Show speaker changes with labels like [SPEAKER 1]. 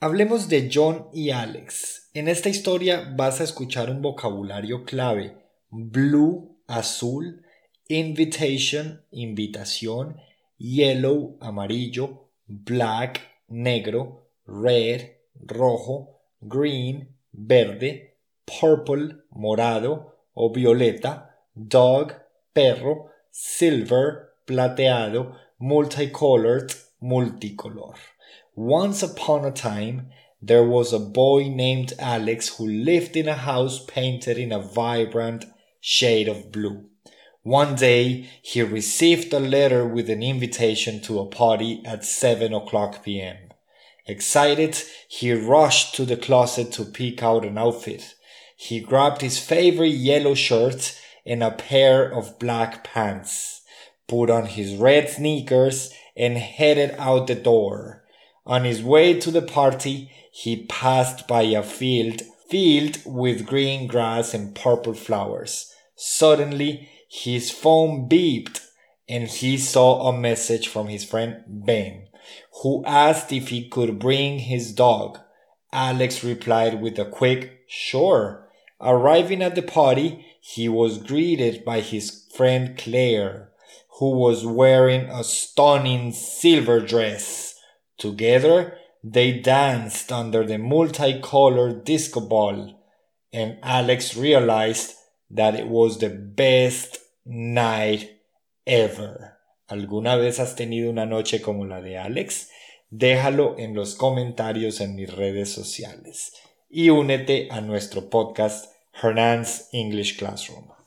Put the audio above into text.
[SPEAKER 1] Hablemos de John y Alex. En esta historia vas a escuchar un vocabulario clave. Blue, azul, invitation, invitación, yellow, amarillo, black, negro, red, rojo, green, verde, purple, morado o violeta, dog, perro, silver, plateado, multicolored, multicolor. Once upon a time, there was a boy named Alex who lived in a house painted in a vibrant shade of blue. One day, he received a letter with an invitation to a party at 7 o'clock p.m. Excited, he rushed to the closet to pick out an outfit. He grabbed his favorite yellow shirt and a pair of black pants, put on his red sneakers, and headed out the door. On his way to the party, he passed by a field filled with green grass and purple flowers. Suddenly, his phone beeped and he saw a message from his friend Ben, who asked if he could bring his dog. Alex replied with a quick, sure. Arriving at the party, he was greeted by his friend Claire, who was wearing a stunning silver dress. Together, they danced under the multicolored disco ball, and Alex realized that it was the best night ever. ¿Alguna vez has tenido una noche como la de Alex? Déjalo en los comentarios en mis redes sociales y únete a nuestro podcast Hernan's English Classroom.